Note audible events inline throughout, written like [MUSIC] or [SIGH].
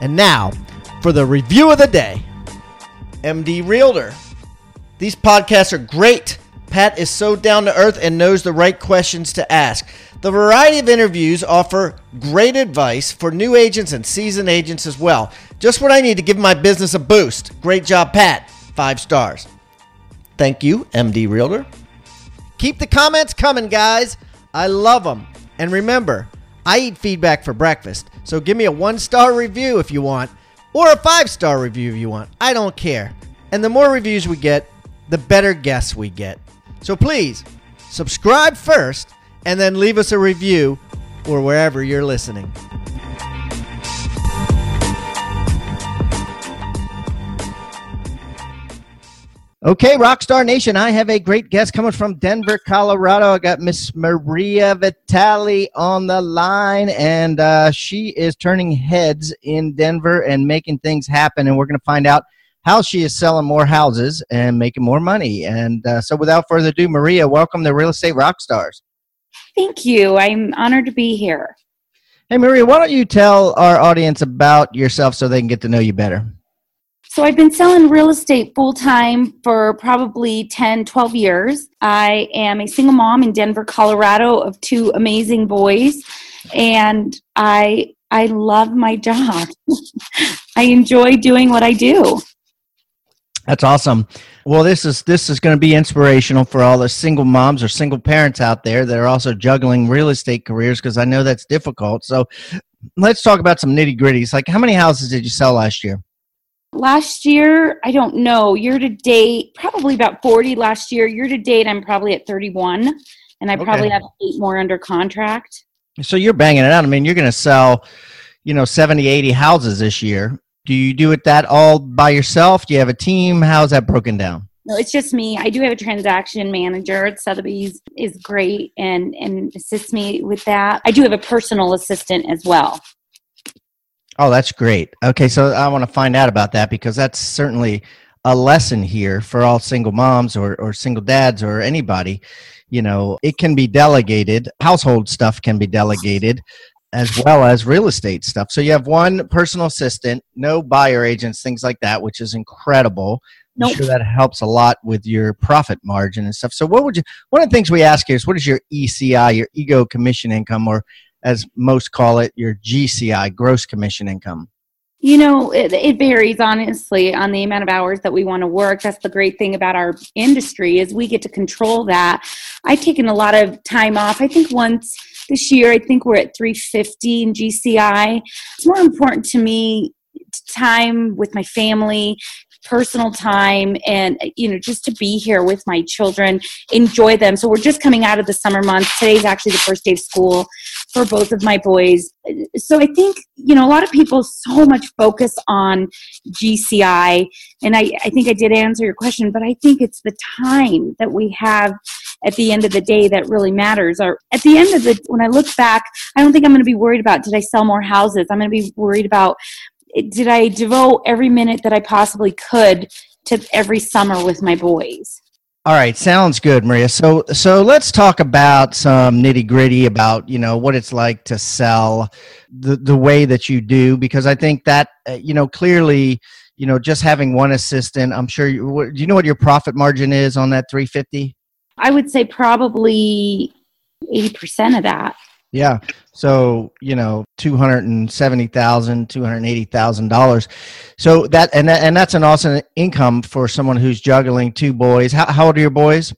And now, for the review of the day MD Realtor. These podcasts are great. Pat is so down to earth and knows the right questions to ask. The variety of interviews offer great advice for new agents and seasoned agents as well. Just what I need to give my business a boost. Great job, Pat. Five stars. Thank you, MD Realtor. Keep the comments coming, guys. I love them. And remember, I eat feedback for breakfast, so give me a one star review if you want, or a five star review if you want. I don't care. And the more reviews we get, the better guests we get. So please, subscribe first and then leave us a review or wherever you're listening. Okay, Rockstar Nation, I have a great guest coming from Denver, Colorado. I got Miss Maria Vitale on the line, and uh, she is turning heads in Denver and making things happen. And we're going to find out how she is selling more houses and making more money. And uh, so, without further ado, Maria, welcome to Real Estate Rockstars. Thank you. I'm honored to be here. Hey, Maria, why don't you tell our audience about yourself so they can get to know you better? So I've been selling real estate full time for probably 10, 12 years. I am a single mom in Denver, Colorado of two amazing boys and I I love my job. [LAUGHS] I enjoy doing what I do. That's awesome. Well, this is this is going to be inspirational for all the single moms or single parents out there that are also juggling real estate careers because I know that's difficult. So, let's talk about some nitty gritties. Like, how many houses did you sell last year? Last year, I don't know. Year to date, probably about 40 last year. Year to date, I'm probably at 31, and I Okay. probably have eight more under contract. So you're banging it out. I mean, you're going to sell, you know, 70, 80 houses this year. Do you do it that all by yourself? Do you have a team? How's that broken down? No, it's just me. I do have a transaction manager at Sotheby's is great and and assists me with that. I do have a personal assistant as well. Oh, that's great. Okay, so I want to find out about that because that's certainly a lesson here for all single moms or, or single dads or anybody. You know, it can be delegated, household stuff can be delegated as well as real estate stuff. So you have one personal assistant, no buyer agents, things like that, which is incredible. I'm sure that helps a lot with your profit margin and stuff. So what would you one of the things we ask here is what is your ECI, your ego commission income, or as most call it, your GCI, gross commission income? You know, it, it varies honestly on the amount of hours that we want to work. That's the great thing about our industry is we get to control that. I've taken a lot of time off. I think once this year, I think we're at 350 in GCI. It's more important to me time with my family personal time and you know just to be here with my children enjoy them so we're just coming out of the summer months today's actually the first day of school for both of my boys. So i think you know a lot of people so much focus on gci and I, I think i did answer your question but i think it's the time that we have at the end of the day that really matters. Or at the end of the when i look back i don't think i'm going to be worried about did i sell more houses? I'm going to be worried about did I devote every minute that I possibly could to every summer with my boys? All right, sounds good, Maria. So, so let's talk about some nitty gritty about you know what it's like to sell the the way that you do, because I think that uh, you know clearly, you know, just having one assistant. I'm sure you. Do you know what your profit margin is on that 350? I would say probably 80% of that. Yeah. So, you know, $270,000, $280,000. So that, and that, and that's an awesome income for someone who's juggling two boys. How, how old are your boys?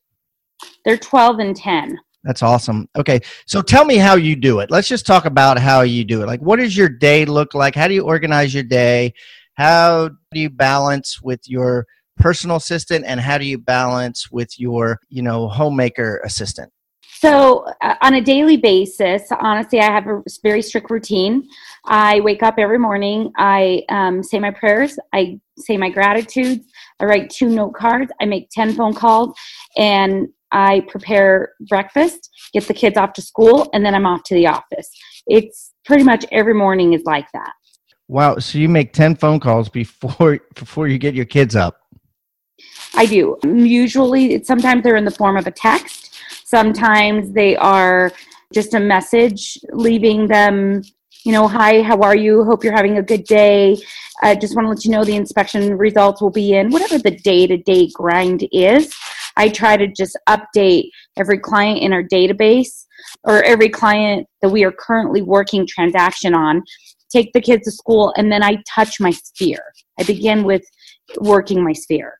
They're 12 and 10. That's awesome. Okay. So tell me how you do it. Let's just talk about how you do it. Like, what does your day look like? How do you organize your day? How do you balance with your personal assistant and how do you balance with your, you know, homemaker assistant? So, uh, on a daily basis, honestly, I have a very strict routine. I wake up every morning, I um, say my prayers, I say my gratitudes, I write two note cards, I make 10 phone calls, and I prepare breakfast, get the kids off to school, and then I'm off to the office. It's pretty much every morning is like that. Wow. So you make 10 phone calls before [LAUGHS] before you get your kids up. I do. Usually sometimes they're in the form of a text. Sometimes they are just a message leaving them, you know, hi, how are you? Hope you're having a good day. I just want to let you know the inspection results will be in whatever the day-to-day grind is. I try to just update every client in our database or every client that we are currently working transaction on take the kids to school, and then I touch my sphere. I begin with working my sphere.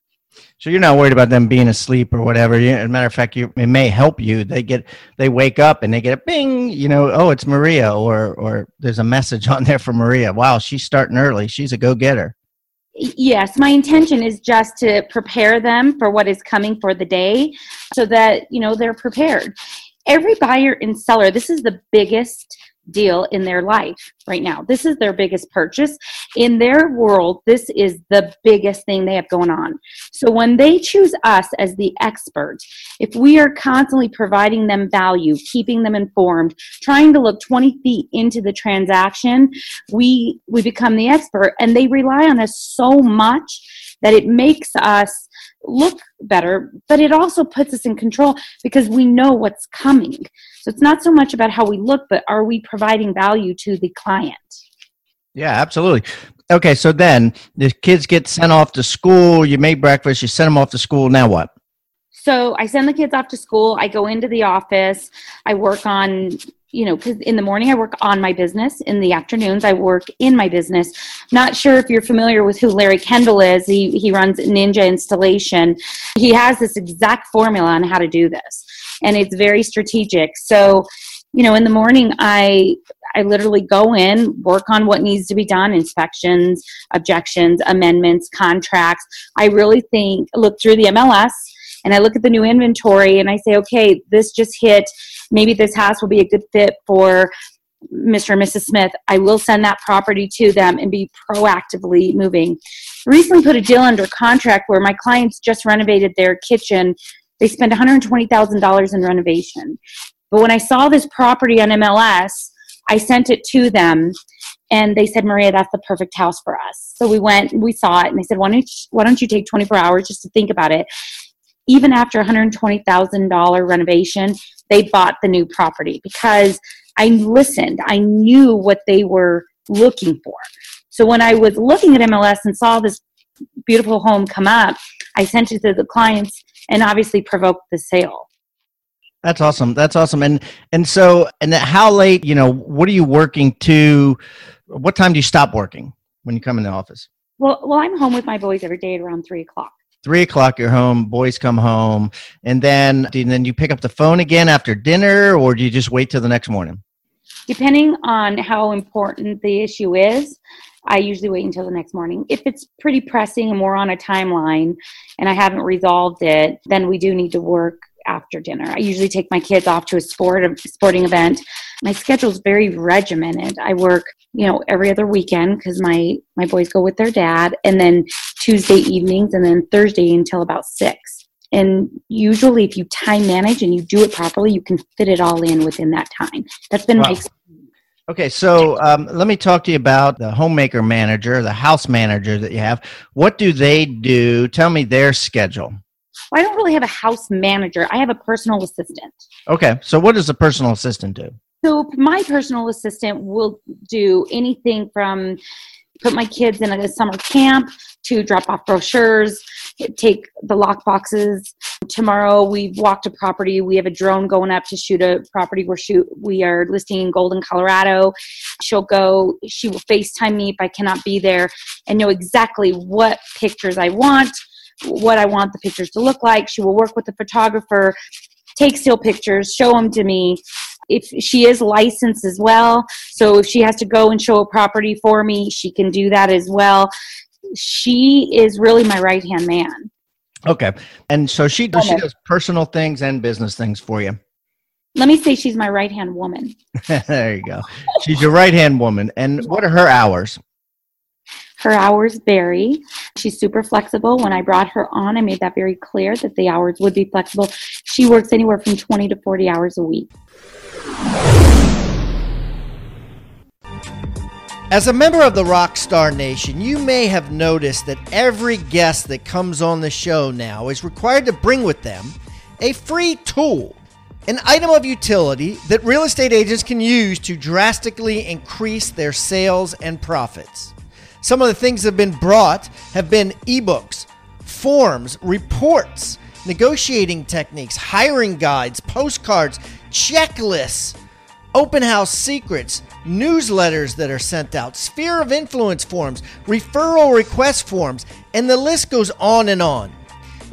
So you're not worried about them being asleep or whatever. As a matter of fact, you, it may help you. They get they wake up and they get a bing. You know, oh, it's Maria, or or there's a message on there for Maria. Wow, she's starting early. She's a go getter. Yes, my intention is just to prepare them for what is coming for the day, so that you know they're prepared. Every buyer and seller, this is the biggest deal in their life right now. This is their biggest purchase. In their world, this is the biggest thing they have going on. So when they choose us as the expert, if we are constantly providing them value, keeping them informed, trying to look 20 feet into the transaction, we we become the expert and they rely on us so much that it makes us look better, but it also puts us in control because we know what's coming. So it's not so much about how we look, but are we providing value to the client? Yeah, absolutely. Okay, so then the kids get sent off to school, you make breakfast, you send them off to school, now what? So I send the kids off to school, I go into the office, I work on you know, because in the morning I work on my business. In the afternoons I work in my business. Not sure if you're familiar with who Larry Kendall is. He he runs Ninja Installation. He has this exact formula on how to do this, and it's very strategic. So, you know, in the morning I I literally go in, work on what needs to be done, inspections, objections, amendments, contracts. I really think look through the MLS and I look at the new inventory and I say, okay, this just hit. Maybe this house will be a good fit for Mr. and Mrs. Smith. I will send that property to them and be proactively moving. Recently put a deal under contract where my clients just renovated their kitchen. They spent $120,000 in renovation. But when I saw this property on MLS, I sent it to them and they said, Maria, that's the perfect house for us. So we went, we saw it, and they said, why don't you, why don't you take 24 hours just to think about it? Even after $120,000 renovation, they bought the new property because I listened. I knew what they were looking for. So when I was looking at MLS and saw this beautiful home come up, I sent it to the clients and obviously provoked the sale. That's awesome. That's awesome. And and so and how late, you know, what are you working to what time do you stop working when you come in the office? Well well I'm home with my boys every day at around three o'clock three o'clock you're home boys come home and then and then you pick up the phone again after dinner or do you just wait till the next morning depending on how important the issue is i usually wait until the next morning if it's pretty pressing and we're on a timeline and i haven't resolved it then we do need to work after dinner. I usually take my kids off to a sport a sporting event. My schedule is very regimented. I work, you know, every other weekend because my my boys go with their dad, and then Tuesday evenings, and then Thursday until about six. And usually, if you time manage and you do it properly, you can fit it all in within that time. That's been wow. my experience. Okay, so um, let me talk to you about the homemaker manager, the house manager that you have. What do they do? Tell me their schedule. Well, I don't really have a house manager. I have a personal assistant. Okay. So what does a personal assistant do? So my personal assistant will do anything from put my kids in a summer camp to drop off brochures, take the lock boxes. Tomorrow we've walked a property. We have a drone going up to shoot a property we're shoot we are listing in Golden, Colorado. She'll go, she will FaceTime me if I cannot be there and know exactly what pictures I want, what I want the pictures to look like. She will work with the photographer, take still pictures, show them to me. If she is licensed as well, so if she has to go and show a property for me, she can do that as well. She is really my right hand man. Okay, and so she does she does personal things and business things for you. let me say she's my right hand woman. [LAUGHS] there you go. She's your right hand woman. And what are her hours? Her hours vary. She's super flexible. When I brought her on, I made that very clear that the hours would be flexible. She works anywhere from 20 to 40 hours a week. As a member of the Rockstar Nation, you may have noticed that every guest that comes on the show now is required to bring with them a free tool, an item of utility that real estate agents can use to drastically increase their sales and profits. Some of the things that have been brought have been ebooks, forms, reports, negotiating techniques, hiring guides, postcards, checklists, open house secrets, newsletters that are sent out, sphere of influence forms, referral request forms, and the list goes on and on.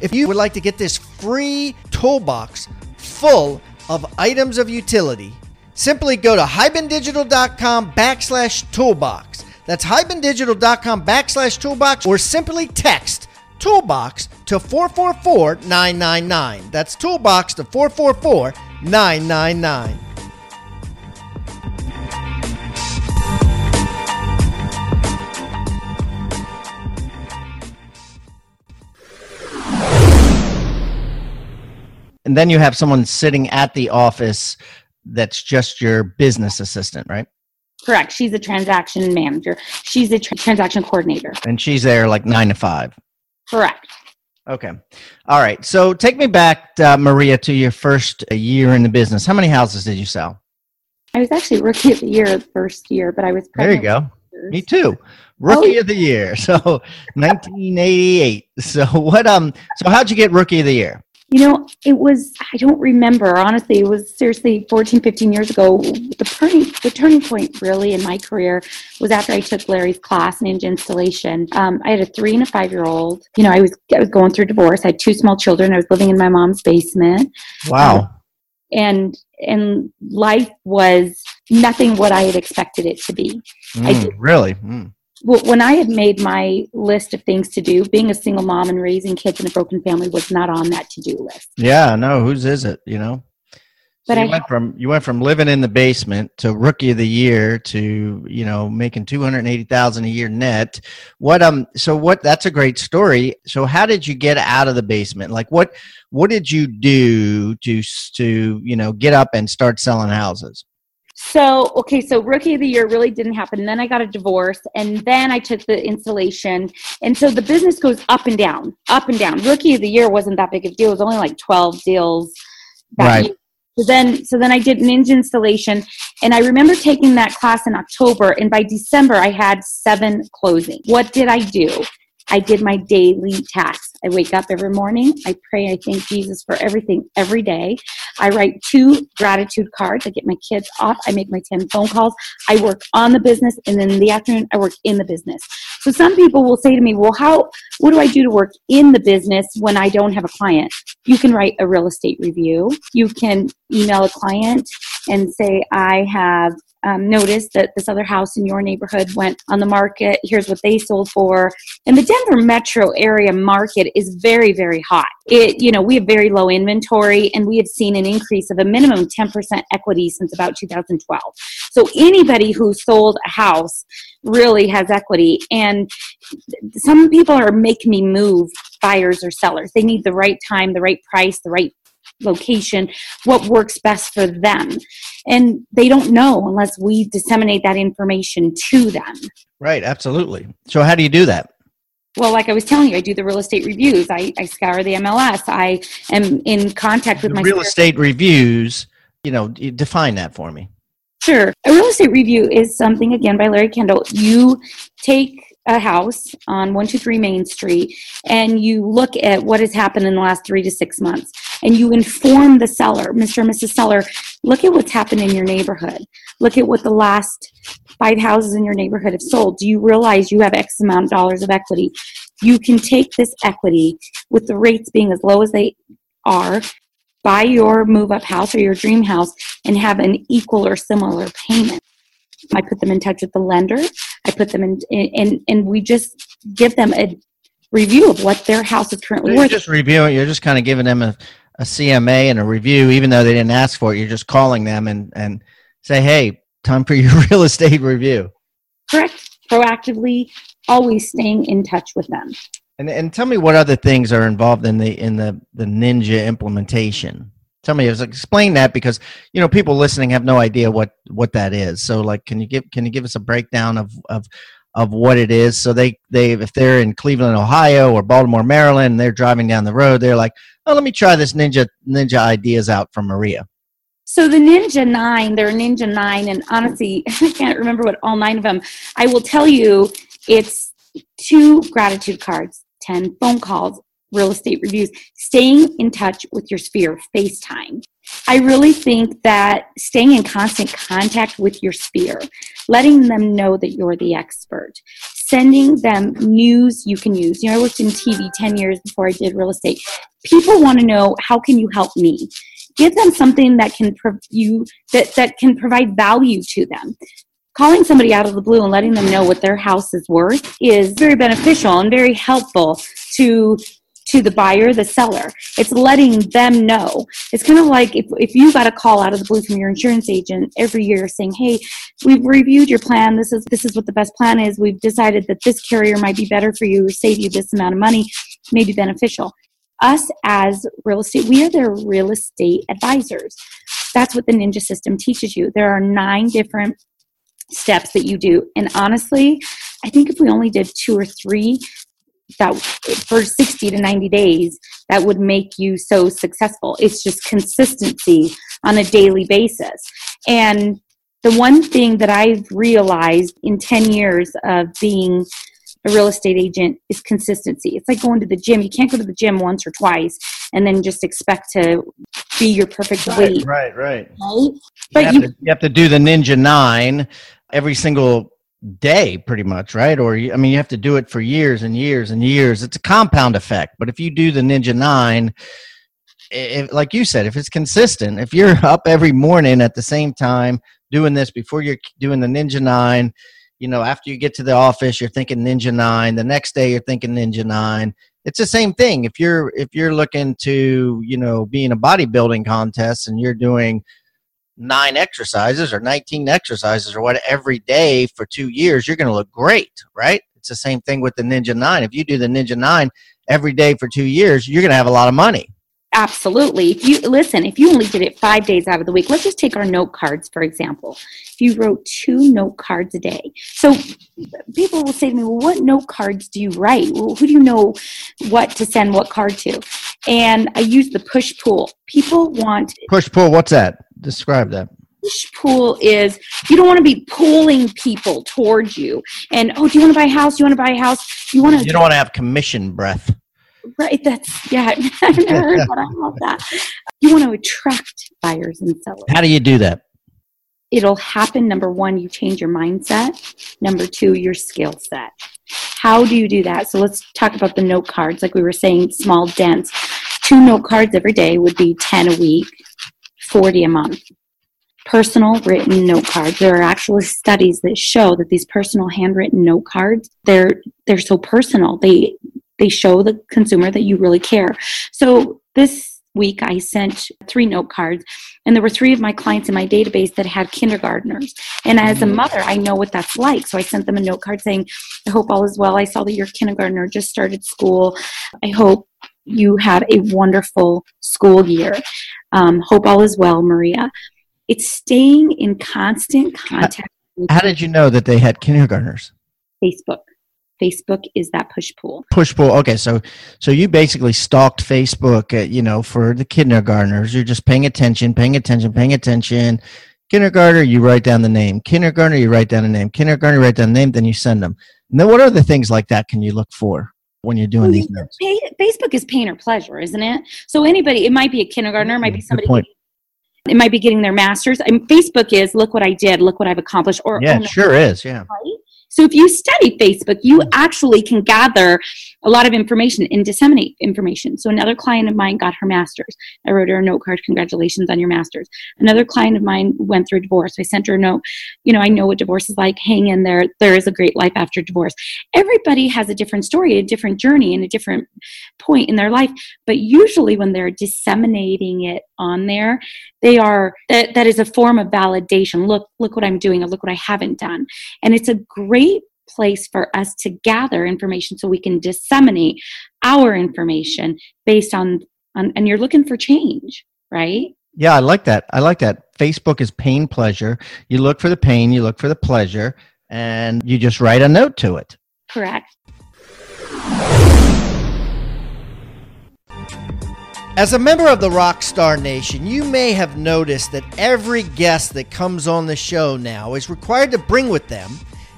If you would like to get this free toolbox full of items of utility, simply go to hibandigital.com backslash toolbox. That's hibandigital.com backslash toolbox or simply text toolbox to 444 999. That's toolbox to 444 999. And then you have someone sitting at the office that's just your business assistant, right? Correct. She's a transaction manager. She's a tra- transaction coordinator. And she's there like nine to five. Correct. Okay. All right. So take me back, uh, Maria, to your first year in the business. How many houses did you sell? I was actually rookie of the year the first year, but I was There you go. Me too. Rookie oh. of the year. [LAUGHS] So 1988. So what um so how'd you get rookie of the year? You know it was i don't remember honestly it was seriously 14 15 years ago. The turning the turning point really in my career was after i took larry's class in installation. Um, i had a three and a five year old you know i was i was going through divorce. I had two small children. I was living in my mom's basement. Wow. Um, and and life was nothing what i had expected it to be. Mm, I did, really? Mm when I had made my list of things to do, being a single mom and raising kids in a broken family was not on that to do list. Yeah, no, whose is it? You know. So but you I, went from you went from living in the basement to rookie of the year to you know making two hundred eighty thousand a year net. What um so what that's a great story. So how did you get out of the basement? Like what what did you do to to you know get up and start selling houses? So, okay, so rookie of the year really didn't happen. Then I got a divorce and then I took the installation. And so the business goes up and down, up and down. Rookie of the year wasn't that big of a deal. It was only like 12 deals. right. Year. So then, so then I did ninja installation, and I remember taking that class in October, and by December I had seven closing. What did I do? I did my daily tasks. I wake up every morning. I pray. I thank Jesus for everything every day. I write two gratitude cards. I get my kids off. I make my 10 phone calls. I work on the business. And then in the afternoon, I work in the business. So some people will say to me, well, how, what do I do to work in the business when I don't have a client? You can write a real estate review. You can email a client and say, I have um, noticed that this other house in your neighborhood went on the market. Here's what they sold for. And the Denver metro area market is very, very hot. It, you know, we have very low inventory and we have seen an increase of a minimum 10% equity since about 2012. So anybody who sold a house really has equity. And some people are making me move buyers or sellers. They need the right time, the right price, the right location, what works best for them. And they don't know unless we disseminate that information to them. Right, absolutely. So, how do you do that? Well, like I was telling you, I do the real estate reviews. I, I scour the MLS. I am in contact with the my real estate reviews. You know, define that for me. Sure. A real estate review is something, again, by Larry Kendall. You take a house on 123 Main Street and you look at what has happened in the last three to six months and you inform the seller, Mr. and Mrs. Seller, look at what's happened in your neighborhood. Look at what the last five houses in your neighborhood have sold. Do you realize you have X amount of dollars of equity? You can take this equity with the rates being as low as they are, buy your move up house or your dream house and have an equal or similar payment. I put them in touch with the lender. I put them in, and and we just give them a review of what their house is currently you're worth. Just reviewing. You're just kind of giving them a, a CMA and a review, even though they didn't ask for it. You're just calling them and and say, "Hey, time for your [LAUGHS] real estate review." Correct. Proactively, always staying in touch with them. And and tell me what other things are involved in the in the the Ninja implementation. Tell me, explain that because you know people listening have no idea what what that is. So, like, can you give can you give us a breakdown of of of what it is? So they they if they're in Cleveland, Ohio, or Baltimore, Maryland, and they're driving down the road, they're like, oh, let me try this Ninja Ninja ideas out from Maria. So the Ninja Nine, they're Ninja Nine, and honestly, [LAUGHS] I can't remember what all nine of them. I will tell you, it's two gratitude cards, ten phone calls, real estate reviews, staying in touch with your sphere, FaceTime. I really think that staying in constant contact with your sphere, letting them know that you're the expert, sending them news you can use. You know, I worked in TV 10 years before I did real estate. People want to know how can you help me? Give them something that can prov- you that, that can provide value to them calling somebody out of the blue and letting them know what their house is worth is very beneficial and very helpful to to the buyer, the seller. It's letting them know. It's kind of like if, if you got a call out of the blue from your insurance agent every year saying, Hey, we've reviewed your plan. This is this is what the best plan is. We've decided that this carrier might be better for you, save you this amount of money, may be beneficial. Us as real estate, we are their real estate advisors. That's what the ninja system teaches you. There are nine different steps that you do. And honestly, I think if we only did two or three, that for 60 to 90 days that would make you so successful. It's just consistency on a daily basis. And the one thing that i've realized in 10 years of being a real estate agent is consistency. It's like going to the gym. You can't go to the gym once or twice and then just expect to be your perfect right, weight right right. right? But you have, you, to, you have to do the ninja nine every single day pretty much right? Or i mean you have to do it for years and years and years. It's a compound effect but if you do the ninja 9 if, like you said if it's consistent if you're [LAUGHS] up every morning at the same time doing this before you're doing the ninja 9 you know after you get to the office you're thinking ninja 9 the next day you're thinking ninja 9 it's the same thing. If you're if you're looking to you know be in a bodybuilding contest and you're doing nine exercises or 19 exercises or what every day for two years, you're going to look great, right? It's the same thing with the Ninja 9. If you do the Ninja 9 every day for two years, you're going to have a lot of money. Absolutely. If you listen, if you only did it five days out of the week, let's just take our note cards, for example. If you wrote two note cards a day. So people will say to me, Well, what note cards do you write? Well, who do you know what to send what card to? And I use the push pull. People want push pull, what's that? Describe that. Push pull is you don't want to be pulling people towards you. And oh do you want to buy a house? Do you want to buy a house? You want to you don't want to have commission breath. Right that's yeah [LAUGHS] i've never heard that i love that. You want to attract buyers and sellers. How do you do that? It'll happen number one you change your mindset. Number two your skill set. How do you do that? So let's talk about the note cards. Like we were saying small dents. Two note cards every day would be 10 a week 40 a month. Personal written note cards. There are actually studies that show that these personal handwritten note cards, they're they're so personal. They they show the consumer that you really care. So this week I sent three note cards and there were three of my clients in my database that had kindergartners. And as a mother, I know what that's like. So I sent them a note card saying, I hope all is well. I saw that your kindergartner just started school. I hope you have a wonderful school year. Um, hope all is well, Maria. It's staying in constant contact. How, how did you know that they had kindergartners? Facebook. Facebook is that push pull. Push pull. Okay, so so you basically stalked Facebook, uh, you know, for the kindergartners. You're just paying attention, paying attention, paying attention. Kindergartner, you write down the name. Kindergartner, you write down the name. Kindergartner, you write down the name. Then you send them. And then what other things like that can you look for? When you're doing these notes? Facebook is pain or pleasure, isn't it? So anybody, it might be a kindergartner, it might be mm-hmm. somebody. It might be getting their master's. I mean, Facebook is look what I did, look what I've accomplished. Or yeah, it sure is. Yeah. Right. So if you study Facebook, you actually can gather a lot of information and disseminate information. So another client of mine got her master's. I wrote her a note card, congratulations on your master's. Another client of mine went through a divorce. I sent her a note, you know, I know what divorce is like. Hang in there. There is a great life after divorce. Everybody has a different story, a different journey, and a different point in their life. But usually when they're disseminating it on there, they are that, that is a form of validation. Look, look what I'm doing, or look what I haven't done. And it's a great place for us to gather information so we can disseminate our information based on, on and you're looking for change, right? Yeah, I like that. I like that. Facebook is pain pleasure. You look for the pain, you look for the pleasure, and you just write a note to it. Correct. As a member of the Rockstar Nation, you may have noticed that every guest that comes on the show now is required to bring with them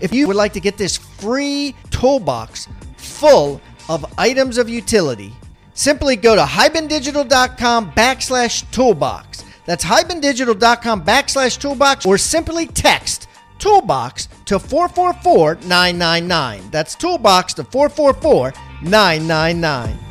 If you would like to get this free toolbox full of items of utility, simply go to hibandigital.com backslash toolbox. That's hibandigital.com backslash toolbox or simply text toolbox to 444 999. That's toolbox to 444 999.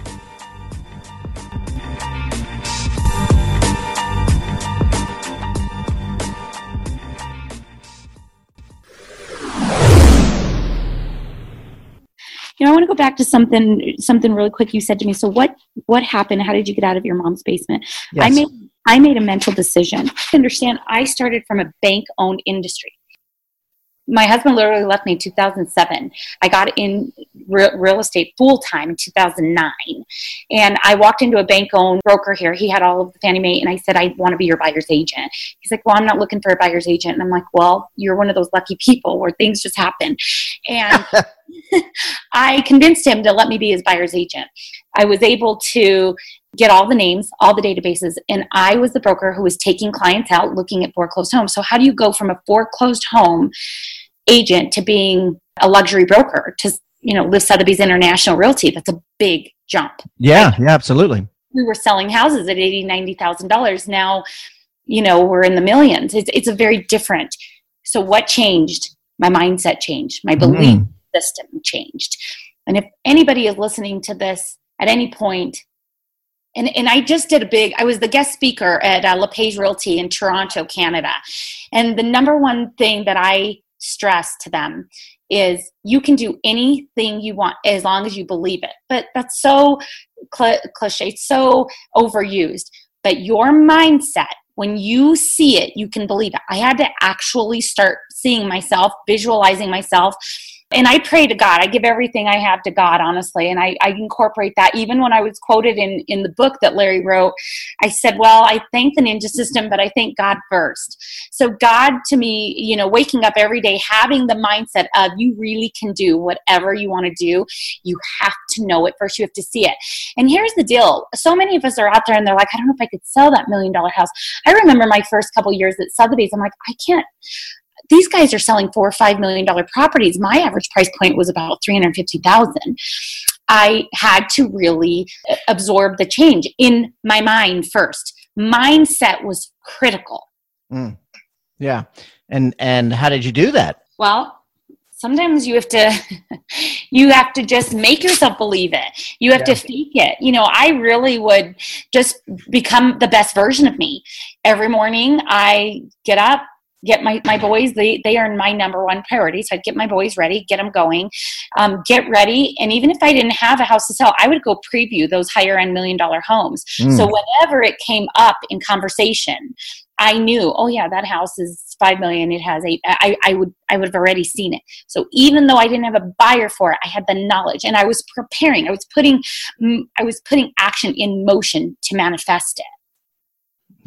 You know i want to go back to something something really quick you said to me. So what what happened? How did you get out of your mom's basement? Yes. i made i made a mental decision. Understand i started from a bank owned industry my husband literally left me in 2007. I got in re- real estate full time in 2009. And I walked into a bank owned broker here. He had all of the Fannie Mae. And I said, I want to be your buyer's agent. He's like, Well, I'm not looking for a buyer's agent. And I'm like, Well, you're one of those lucky people where things just happen. And [LAUGHS] [LAUGHS] I convinced him to let me be his buyer's agent. I was able to get all the names, all the databases, and I was the broker who was taking clients out looking at foreclosed homes. So, how do you go from a foreclosed home agent to being a luxury broker to you know LIV Sotheby's International Realty? That's a big jump. Yeah, yeah, absolutely. We were selling houses at eighty, ninety thousand dollars. Now, you know, we're in the millions. It's it's a very different. So, what changed? My mindset changed. My belief mm. system changed. And if anybody is listening to this at any point and, and I just did a big, I was the guest speaker at uh, LePage Realty in Toronto, Canada. And the number one thing that I stress to them is you can do anything you want as long as you believe it. But that's so cl- cliche, so overused. But your mindset, when you see it, you can believe it. I had to actually start seeing myself, visualizing myself and I pray to God. I give everything I have to God, honestly. And I, I incorporate that. Even when I was quoted in, in the book that Larry wrote, I said, Well, I thank the ninja system, but I thank God first. So, God to me, you know, waking up every day, having the mindset of you really can do whatever you want to do, you have to know it first. You have to see it. And here's the deal so many of us are out there and they're like, I don't know if I could sell that million dollar house. I remember my first couple years at Sotheby's, I'm like, I can't these guys are selling four or five million dollar properties. My average price point was about 350,000. I had to really absorb the change in my mind first. Mindset was critical. Mm. Yeah. And and how did you do that? Well, sometimes you have to [LAUGHS] you have to just make yourself believe it you have yeah. to fake it you know i really would just become the best version of me every morning i get up get my, my boys they, they are my number one priority. So i'd get my boys ready get them going um, get ready. And even if i didn't have a house to sell i would go preview those higher end million dollar homes. Mm. so whenever it came up in conversation i knew oh yeah that house is five million it has eight I, I would i would have already seen it. So even though i didn't have a buyer for it i had the knowledge and i was preparing. I was putting i was putting action in motion to manifest it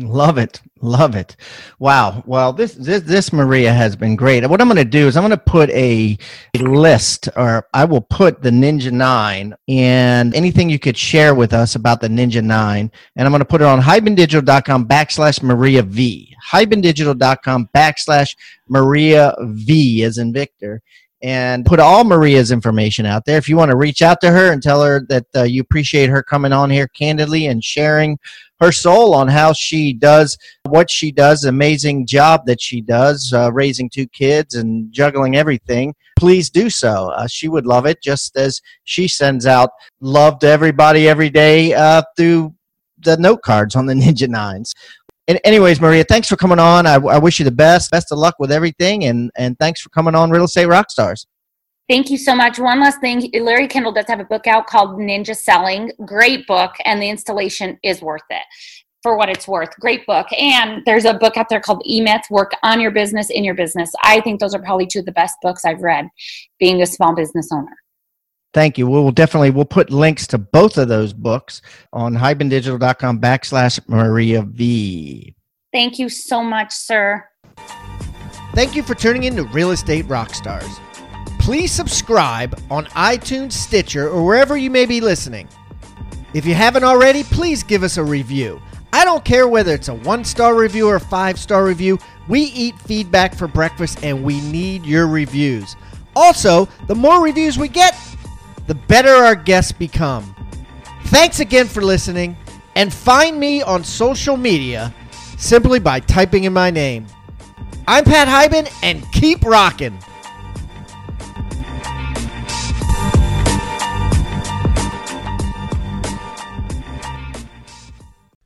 Love it. Love it. Wow. Well, this, this, this Maria has been great. What I'm going to do is I'm going to put a, a, list or I will put the Ninja 9 and anything you could share with us about the Ninja 9. And I'm going to put it on hibandigital.com backslash Maria V. hibandigital.com backslash Maria V as in Victor and put all Maria's information out there. If you want to reach out to her and tell her that uh, you appreciate her coming on here candidly and sharing her soul on how she does what she does, amazing job that she does, uh, raising two kids and juggling everything, please do so. Uh, she would love it just as she sends out love to everybody every day uh, through the note cards on the [LAUGHS] Ninja Nines. And anyways, Maria, thanks for coming on. I, I wish you the best. Best of luck with everything. And, and thanks for coming on Real Estate Rockstars. Thank you so much. One last thing Larry Kendall does have a book out called Ninja Selling. Great book, and the installation is worth it for what it's worth. Great book. And there's a book out there called E Myth Work on Your Business, in Your Business. I think those are probably two of the best books I've read being a small business owner. Thank you. We'll definitely we'll put links to both of those books on hibandigital.com backslash Maria V. Thank you so much, sir. Thank you for tuning in to Real Estate Rockstars. Please subscribe on iTunes, Stitcher, or wherever you may be listening. If you haven't already, please give us a review. I don't care whether it's a one star review or a five star review. We eat feedback for breakfast and we need your reviews. Also, the more reviews we get, the better our guests become. Thanks again for listening, and find me on social media simply by typing in my name. I'm Pat Hiban, and keep rocking.